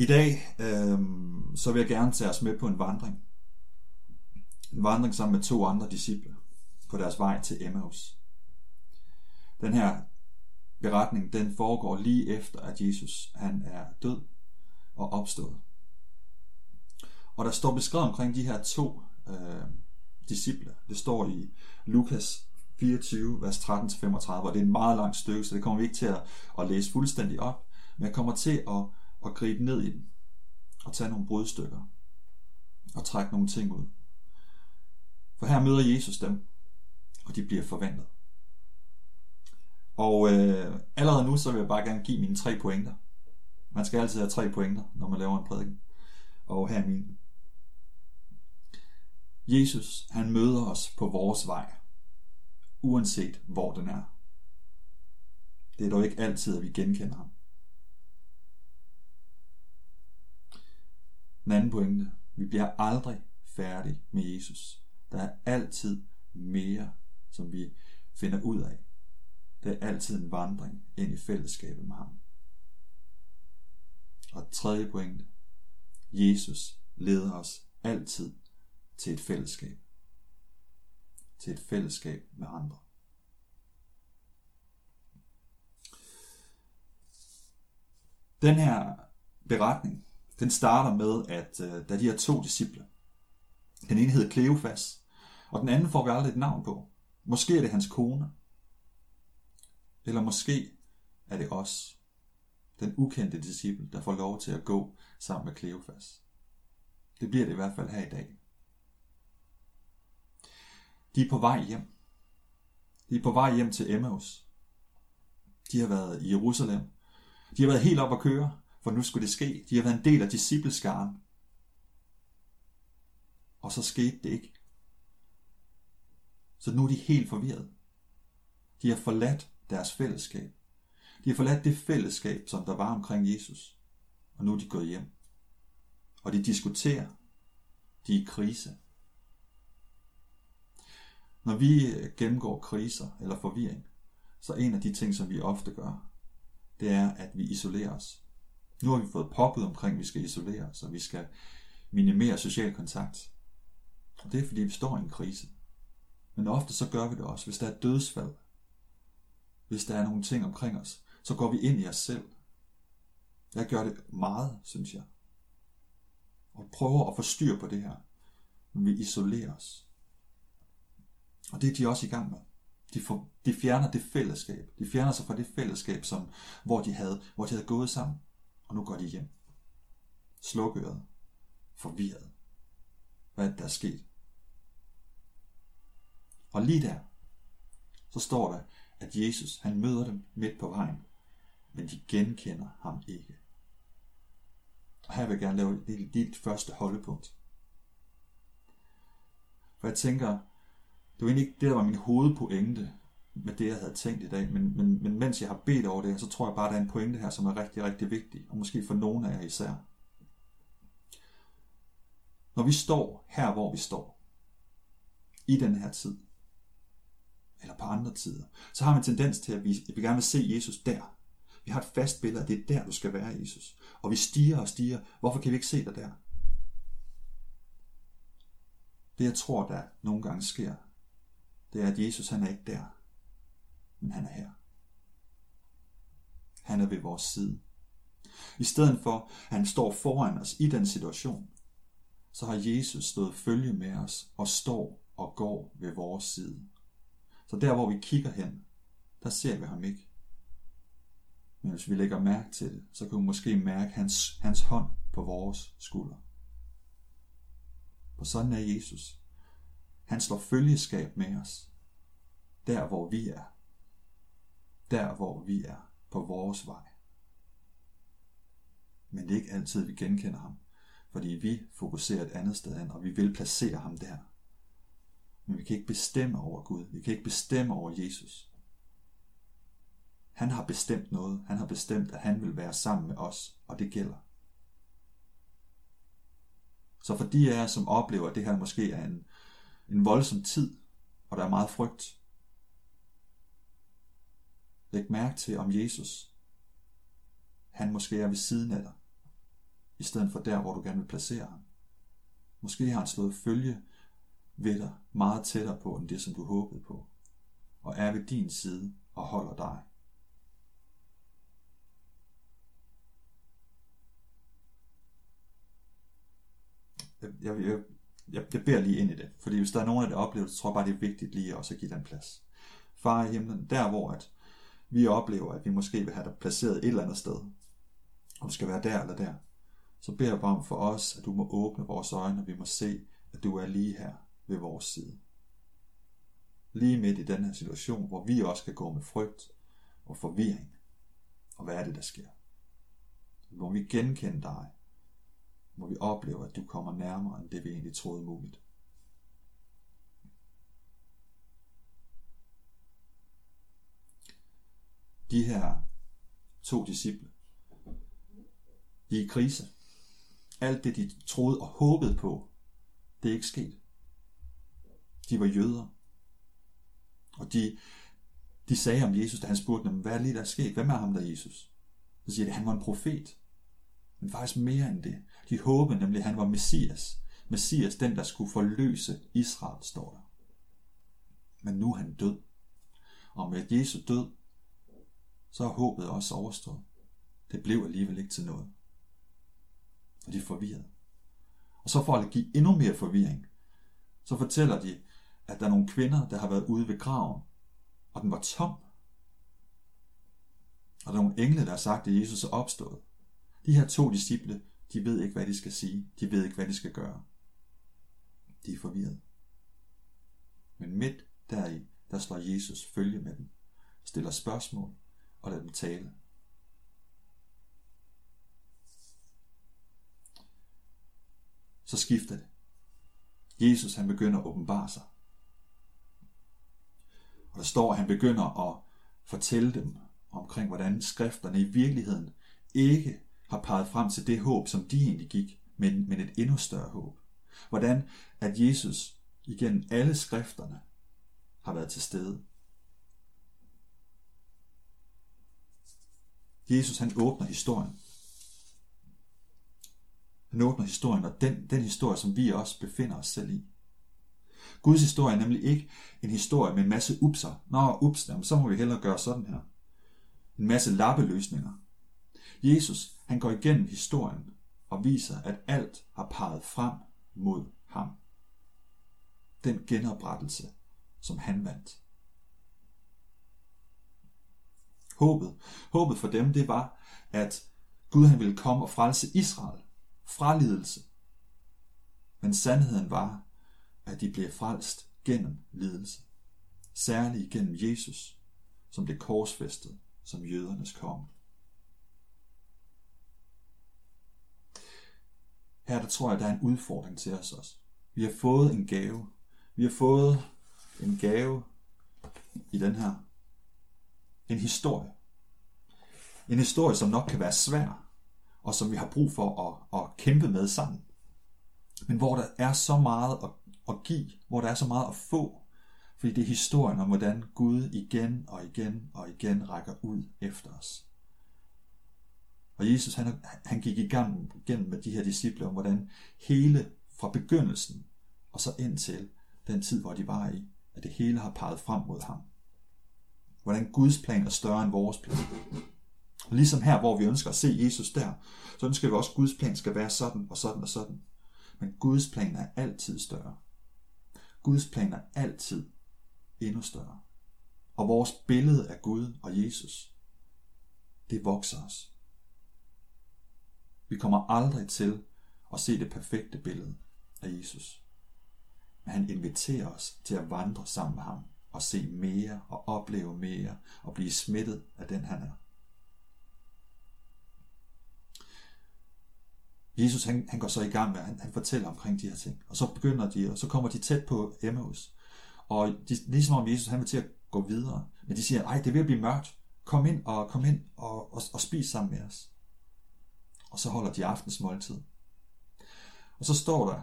I dag øh, så vil jeg gerne tage os med på en vandring. En vandring sammen med to andre disciple på deres vej til Emmaus. Den her beretning, den foregår lige efter, at Jesus han er død og opstået. Og der står beskrevet omkring de her to øh, disciple. Det står i Lukas 24, vers 13-35, og det er en meget lang stykke, så det kommer vi ikke til at, at læse fuldstændig op, men jeg kommer til at, og gribe ned i den, og tage nogle brudstykker, og trække nogle ting ud. For her møder Jesus dem, og de bliver forvandlet. Og øh, allerede nu, så vil jeg bare gerne give mine tre pointer. Man skal altid have tre pointer, når man laver en prædiken. Og her er mine. Jesus, han møder os på vores vej, uanset hvor den er. Det er dog ikke altid, at vi genkender ham. Den anden pointe. Vi bliver aldrig færdige med Jesus. Der er altid mere, som vi finder ud af. Det er altid en vandring ind i fællesskabet med ham. Og tredje pointe. Jesus leder os altid til et fællesskab. Til et fællesskab med andre. Den her beretning, den starter med, at øh, da de her to disciple, den ene hed Kleofas, og den anden får vi aldrig et navn på. Måske er det hans kone, eller måske er det os, den ukendte disciple, der får lov til at gå sammen med Kleofas. Det bliver det i hvert fald her i dag. De er på vej hjem. De er på vej hjem til Emmaus. De har været i Jerusalem. De har været helt op at køre, for nu skulle det ske. De har været en del af discipleskaren. Og så skete det ikke. Så nu er de helt forvirret. De har forladt deres fællesskab. De har forladt det fællesskab, som der var omkring Jesus. Og nu er de gået hjem. Og de diskuterer. De er i krise. Når vi øh, gennemgår kriser eller forvirring, så en af de ting, som vi ofte gør, det er, at vi isolerer os. Nu har vi fået påbud omkring, at vi skal isolere os, og vi skal minimere social kontakt. Og det er, fordi vi står i en krise. Men ofte så gør vi det også, hvis der er dødsfald, hvis der er nogle ting omkring os, så går vi ind i os selv. Jeg gør det meget, synes jeg. Og prøver at få styr på det her. Men vi isolerer os. Og det er de også i gang med. De, for, de fjerner det fællesskab. De fjerner sig fra det fællesskab, som, hvor, de havde, hvor de havde gået sammen. Og nu går de hjem. Slukøret. Forvirret. Hvad er der er sket? Og lige der, så står der, at Jesus han møder dem midt på vejen, men de genkender ham ikke. Og her vil jeg gerne lave dit, dit første holdepunkt. For jeg tænker, det var egentlig ikke det, der var min hovedpointe med det, jeg havde tænkt i dag, men, men, men mens jeg har bedt over det, så tror jeg bare, der er en pointe her, som er rigtig, rigtig vigtig, og måske for nogle af jer især. Når vi står her, hvor vi står, i den her tid, eller på andre tider, så har vi en tendens til, at vi, at vi gerne vil se Jesus der. Vi har et fast billede, at det er der, du skal være, Jesus. Og vi stiger og stiger. Hvorfor kan vi ikke se dig der? Det, jeg tror, der nogle gange sker, det er, at Jesus han er ikke der, men han er her. Han er ved vores side. I stedet for, at han står foran os i den situation, så har Jesus stået følge med os og står og går ved vores side. Så der, hvor vi kigger hen, der ser vi ham ikke. Men hvis vi lægger mærke til det, så kan vi måske mærke hans, hans hånd på vores skulder. For sådan er Jesus. Han slår følgeskab med os. Der, hvor vi er. Der, hvor vi er på vores vej. Men det er ikke altid, vi genkender ham, fordi vi fokuserer et andet sted hen, og vi vil placere ham der. Men vi kan ikke bestemme over Gud. Vi kan ikke bestemme over Jesus. Han har bestemt noget. Han har bestemt, at han vil være sammen med os, og det gælder. Så for de af jer, som oplever, at det her måske er en, en voldsom tid, og der er meget frygt, læg mærke til, om Jesus, han måske er ved siden af dig. i stedet for der, hvor du gerne vil placere ham. Måske har han slået følge ved dig meget tættere på, end det, som du håbede på, og er ved din side og holder dig. Jeg, jeg, jeg, jeg, jeg beder lige ind i det, fordi hvis der er nogen af det oplevelser, så tror jeg bare, det er vigtigt lige også at give den plads. Far i himlen, der hvor at vi oplever, at vi måske vil have dig placeret et eller andet sted, om du skal være der eller der, så beder jeg bare om for os, at du må åbne vores øjne, og vi må se, at du er lige her ved vores side. Lige midt i den her situation, hvor vi også kan gå med frygt og forvirring. Og hvad er det, der sker? Hvor vi genkende dig, hvor vi oplever, at du kommer nærmere, end det vi egentlig troede muligt. De her to disciple, de er i krise. Alt det, de troede og håbede på, det er ikke sket. De var jøder. Og de, de sagde om Jesus, da han spurgte dem, hvad er lige, der er sket? Hvem er ham der Jesus? Så siger de, at han var en profet. Men faktisk mere end det. De håbede nemlig, at han var Messias. Messias, den der skulle forløse Israel, står der. Men nu er han død. Og med Jesus død, så er håbet også overstået. Det blev alligevel ikke til noget. Og de er forvirret. Og så for at give endnu mere forvirring, så fortæller de, at der er nogle kvinder, der har været ude ved graven, og den var tom. Og der er nogle engle, der har sagt, at Jesus er opstået. De her to disciple, de ved ikke, hvad de skal sige. De ved ikke, hvad de skal gøre. De er forvirret. Men midt deri, der slår Jesus følge med dem, stiller spørgsmål og lad dem tale. Så skifter det. Jesus han begynder at åbenbare sig. Og der står, at han begynder at fortælle dem omkring, hvordan skrifterne i virkeligheden ikke har peget frem til det håb, som de egentlig gik, men, men et endnu større håb. Hvordan at Jesus igennem alle skrifterne har været til stede. Jesus han åbner historien. Han åbner historien, og den, den historie, som vi også befinder os selv i. Guds historie er nemlig ikke en historie med en masse upser. Nå, ups, jamen, så må vi hellere gøre sådan her. En masse lappeløsninger. Jesus, han går igennem historien og viser, at alt har peget frem mod ham. Den genoprettelse, som han vandt. Håbet, håbet for dem, det var, at Gud han ville komme og frelse Israel fra lidelse. Men sandheden var, at de blev frelst gennem lidelse. Særligt gennem Jesus, som det korsfæstet som jødernes konge. Her der tror jeg, der er en udfordring til os også. Vi har fået en gave. Vi har fået en gave i den her. En historie. En historie, som nok kan være svær, og som vi har brug for at, at kæmpe med sammen. Men hvor der er så meget at, at give, hvor der er så meget at få, fordi det er historien om, hvordan Gud igen og igen og igen rækker ud efter os. Og Jesus han, han gik i gang gennem med de her disciple om, hvordan hele fra begyndelsen og så indtil den tid, hvor de var i, at det hele har peget frem mod ham. Hvordan Guds plan er større end vores plan. Og ligesom her, hvor vi ønsker at se Jesus der, så ønsker vi også, at Guds plan skal være sådan og sådan og sådan. Men Guds plan er altid større. Guds plan er altid endnu større. Og vores billede af Gud og Jesus, det vokser os. Vi kommer aldrig til at se det perfekte billede af Jesus. Men han inviterer os til at vandre sammen med ham og se mere og opleve mere og blive smittet af den han er. Jesus han, han går så i gang med, han, han fortæller omkring de her ting. Og så begynder de, og så kommer de tæt på Emmaus. Og de, ligesom om Jesus han vil til at gå videre. Men de siger, nej, det vil blive mørkt. Kom ind og kom ind og, og, og spis sammen med os. Og så holder de aftensmåltid. Og så står der,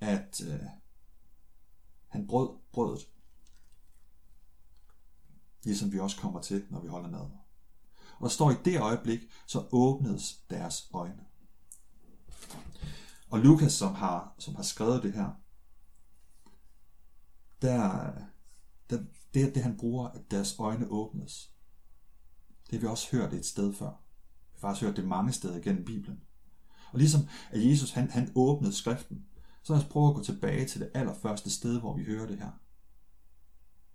at øh, han brød brødet. Ligesom vi også kommer til, når vi holder mad. Og står i det øjeblik, så åbnedes deres øjne. Og Lukas, som har, som har skrevet det her, der, der, det er det, han bruger, at deres øjne åbnes. Det har vi også hørt et sted før. Vi har faktisk hørt det mange steder gennem Bibelen. Og ligesom at Jesus han, han åbnede skriften, så lad os prøve at gå tilbage til det allerførste sted, hvor vi hører det her.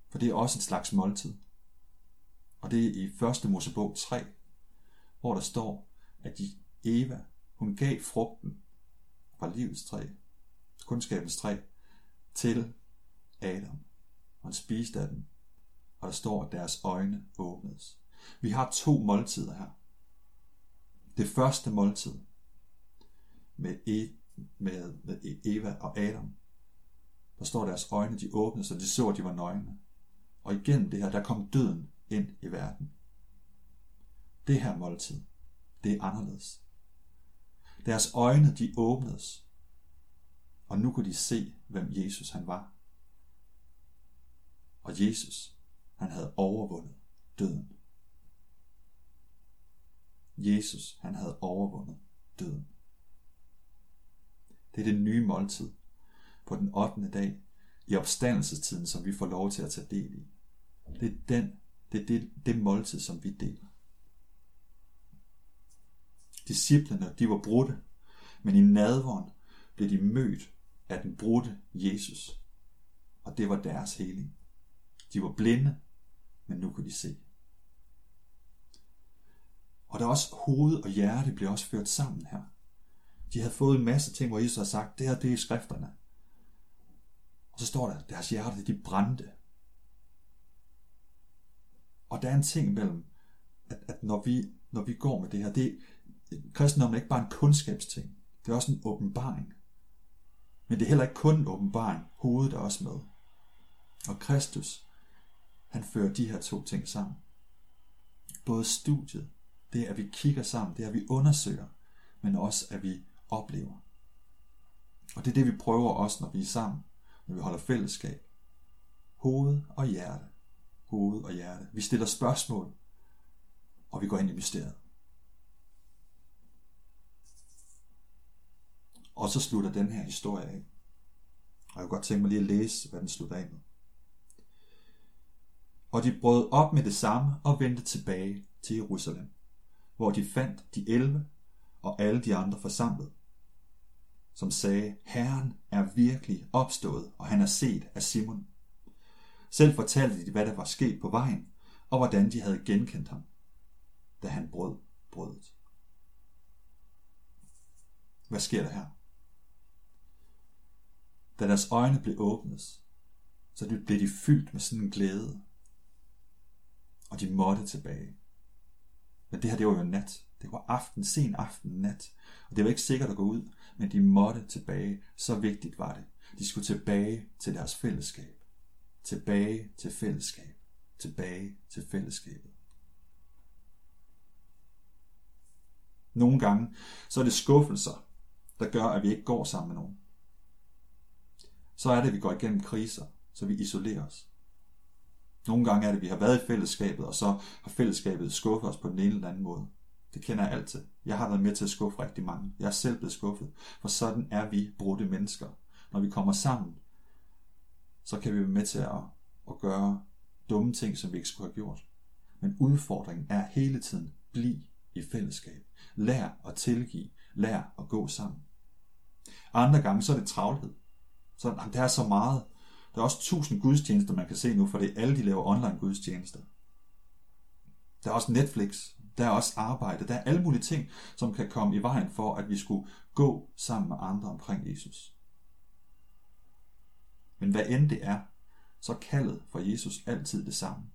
For det er også et slags måltid. Og det er i 1. Mosebog 3, hvor der står, at Eva, hun gav frugten fra livets træ, kundskabens træ, til Adam. Og han spiste af den, og der står, at deres øjne åbnedes. Vi har to måltider her. Det første måltid med, e, med, med Eva og Adam, der står deres øjne, de åbnede, så de så, at de var nøgne. Og igennem det her, der kom døden ind i verden. Det her måltid, det er anderledes. Deres øjne, de åbnedes, og nu kunne de se, hvem Jesus han var. Og Jesus, han havde overvundet døden. Jesus, han havde overvundet døden. Det er det nye måltid på den 8. dag i opstandelsestiden, som vi får lov til at tage del i. Det er, den, det, er det, det måltid, som vi deler. Disciplerne, de var brudte, men i nadvåren blev de mødt af den brudte Jesus, og det var deres heling. De var blinde, men nu kunne de se. Og der er også hoved og hjerte bliver også ført sammen her. De havde fået en masse ting, hvor Jesus har sagt, det her det er skrifterne. Og så står der, deres hjerte, de brændte. Og der er en ting mellem, at, at når, vi, når vi går med det her, det, kristendommen er ikke bare en kundskabsting. Det er også en åbenbaring. Men det er heller ikke kun en åbenbaring. Hovedet er også med. Og Kristus, han fører de her to ting sammen. Både studiet, det er, at vi kigger sammen, det er, at vi undersøger, men også, at vi oplever. Og det er det, vi prøver også, når vi er sammen, når vi holder fællesskab. Hoved og hjerte. Hoved og hjerte. Vi stiller spørgsmål, og vi går ind i mysteriet. Og så slutter den her historie af. Og jeg kunne godt tænke mig lige at læse, hvad den slutter af med. Og de brød op med det samme og vendte tilbage til Jerusalem, hvor de fandt de elve og alle de andre forsamlet, som sagde, Herren er virkelig opstået, og han er set af Simon. Selv fortalte de, hvad der var sket på vejen, og hvordan de havde genkendt ham, da han brød brødet. Hvad sker der her? Da deres øjne blev åbnet, så blev de fyldt med sådan en glæde, og de måtte tilbage. Men det her, det var jo nat. Det var aften, sen aften, nat. Og det var ikke sikkert at gå ud, men de måtte tilbage. Så vigtigt var det. De skulle tilbage til deres fællesskab. Tilbage til fællesskab. Tilbage til fællesskabet. Nogle gange, så er det skuffelser, der gør, at vi ikke går sammen med nogen. Så er det, at vi går igennem kriser, så vi isolerer os. Nogle gange er det, at vi har været i fællesskabet, og så har fællesskabet skuffet os på den ene eller anden måde. Det kender jeg altid. Jeg har været med til at skuffe rigtig mange. Jeg er selv blevet skuffet. For sådan er vi brudte mennesker. Når vi kommer sammen, så kan vi være med til at, at gøre dumme ting, som vi ikke skulle have gjort. Men udfordringen er hele tiden, bliv i fællesskab. Lær at tilgive. Lær at gå sammen. Andre gange, så er det travlhed. Så der er så meget. Der er også tusind gudstjenester, man kan se nu, for det er alle, de laver online gudstjenester. Der er også Netflix, der er også arbejde, der er alle mulige ting, som kan komme i vejen for, at vi skulle gå sammen med andre omkring Jesus. Men hvad end det er, så kaldet for Jesus altid det samme.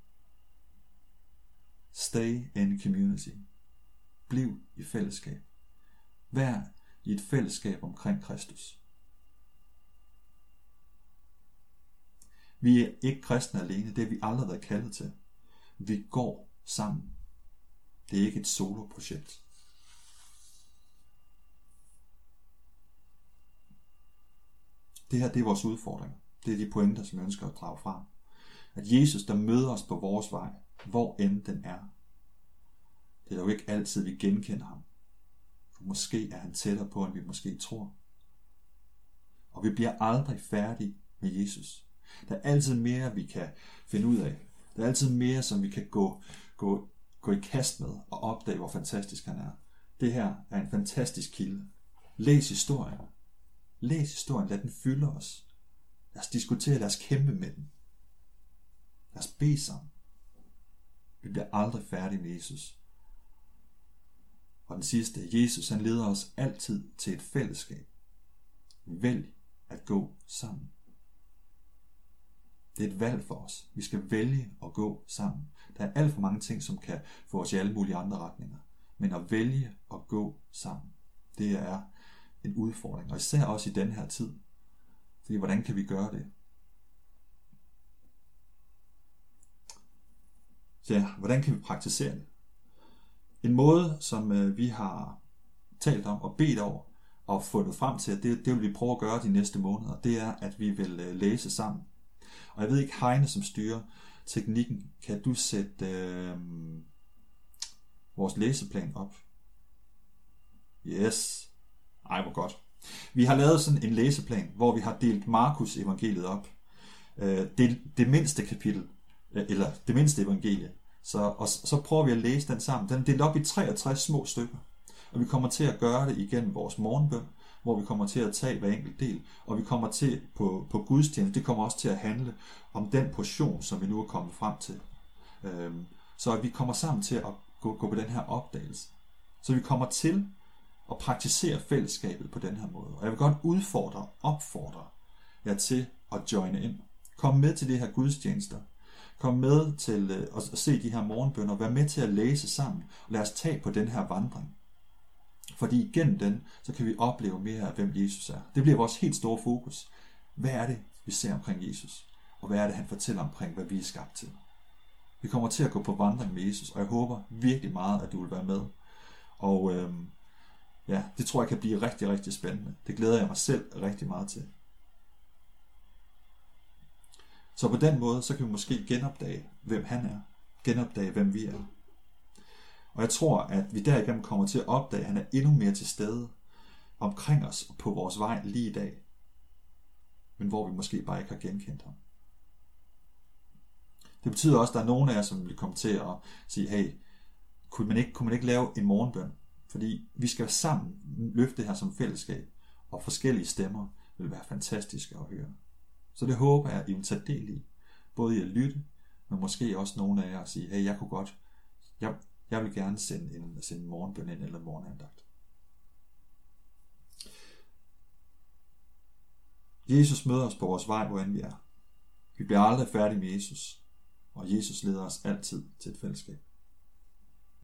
Stay in community. Bliv i fællesskab. Vær i et fællesskab omkring Kristus. Vi er ikke kristne alene, det er vi aldrig været kaldet til. Vi går sammen. Det er ikke et soloprojekt. Det her det er vores udfordring. Det er de pointer, som jeg ønsker at drage frem. At Jesus, der møder os på vores vej, hvor end den er. Det er jo ikke altid, vi genkender ham. For måske er han tættere på, end vi måske tror. Og vi bliver aldrig færdige med Jesus. Der er altid mere, vi kan finde ud af. Der er altid mere, som vi kan gå, gå, gå i kast med og opdage, hvor fantastisk han er. Det her er en fantastisk kilde. Læs historien. Læs historien. Lad den fylde os. Lad os diskutere. Lad os kæmpe med den. Lad os bede sammen. Vi bliver aldrig færdige med Jesus. Og den sidste, Jesus han leder os altid til et fællesskab. Vælg at gå sammen. Det er et valg for os. Vi skal vælge at gå sammen. Der er alt for mange ting, som kan få os i alle mulige andre retninger. Men at vælge at gå sammen, det er en udfordring. Og især også i den her tid. Fordi hvordan kan vi gøre det? Så ja, hvordan kan vi praktisere det? En måde, som øh, vi har talt om og bedt over og fundet frem til, at det, det vil vi prøve at gøre de næste måneder, det er, at vi vil øh, læse sammen. Og jeg ved ikke, Heine, som styrer teknikken, kan du sætte øh, vores læseplan op? Yes. Ej, hvor godt. Vi har lavet sådan en læseplan, hvor vi har delt Markus evangeliet op. Øh, det, det mindste kapitel, øh, eller det mindste evangelie. Så, og så prøver vi at læse den sammen. Den er delt op i 63 små stykker. Og vi kommer til at gøre det igennem vores morgenbøn, hvor vi kommer til at tage hver enkelt del, og vi kommer til på, på gudstjeneste, det kommer også til at handle om den portion, som vi nu er kommet frem til. Øhm, så at vi kommer sammen til at gå, gå på den her opdagelse. Så vi kommer til og praktisere fællesskabet på den her måde. Og jeg vil godt udfordre, opfordre jer til at joine ind. Kom med til det her gudstjenester. Kom med til øh, at se de her morgenbønder. Vær med til at læse sammen. Og lad os tage på den her vandring. Fordi igennem den, så kan vi opleve mere af, hvem Jesus er. Det bliver vores helt store fokus. Hvad er det, vi ser omkring Jesus? Og hvad er det, han fortæller omkring, hvad vi er skabt til? Vi kommer til at gå på vandring med Jesus, og jeg håber virkelig meget, at du vil være med. Og øhm, ja, det tror jeg kan blive rigtig, rigtig spændende. Det glæder jeg mig selv rigtig meget til. Så på den måde, så kan vi måske genopdage, hvem han er. Genopdage, hvem vi er. Og jeg tror, at vi derigennem kommer til at opdage, at han er endnu mere til stede omkring os på vores vej lige i dag. Men hvor vi måske bare ikke har genkendt ham. Det betyder også, at der er nogen af jer, som vil komme til at sige, hey, kunne man ikke, kunne man ikke lave en morgenbøn? Fordi vi skal sammen løfte det her som fællesskab, og forskellige stemmer vil være fantastiske at høre. Så det håber jeg, at I vil tage del i. Både i at lytte, men måske også nogle af jer at sige, hey, jeg kunne godt, jeg, jeg vil gerne sende en, sende en morgenbøn ind eller en morgenandagt. Jesus møder os på vores vej, hvor end vi er. Vi bliver aldrig færdige med Jesus, og Jesus leder os altid til et fællesskab.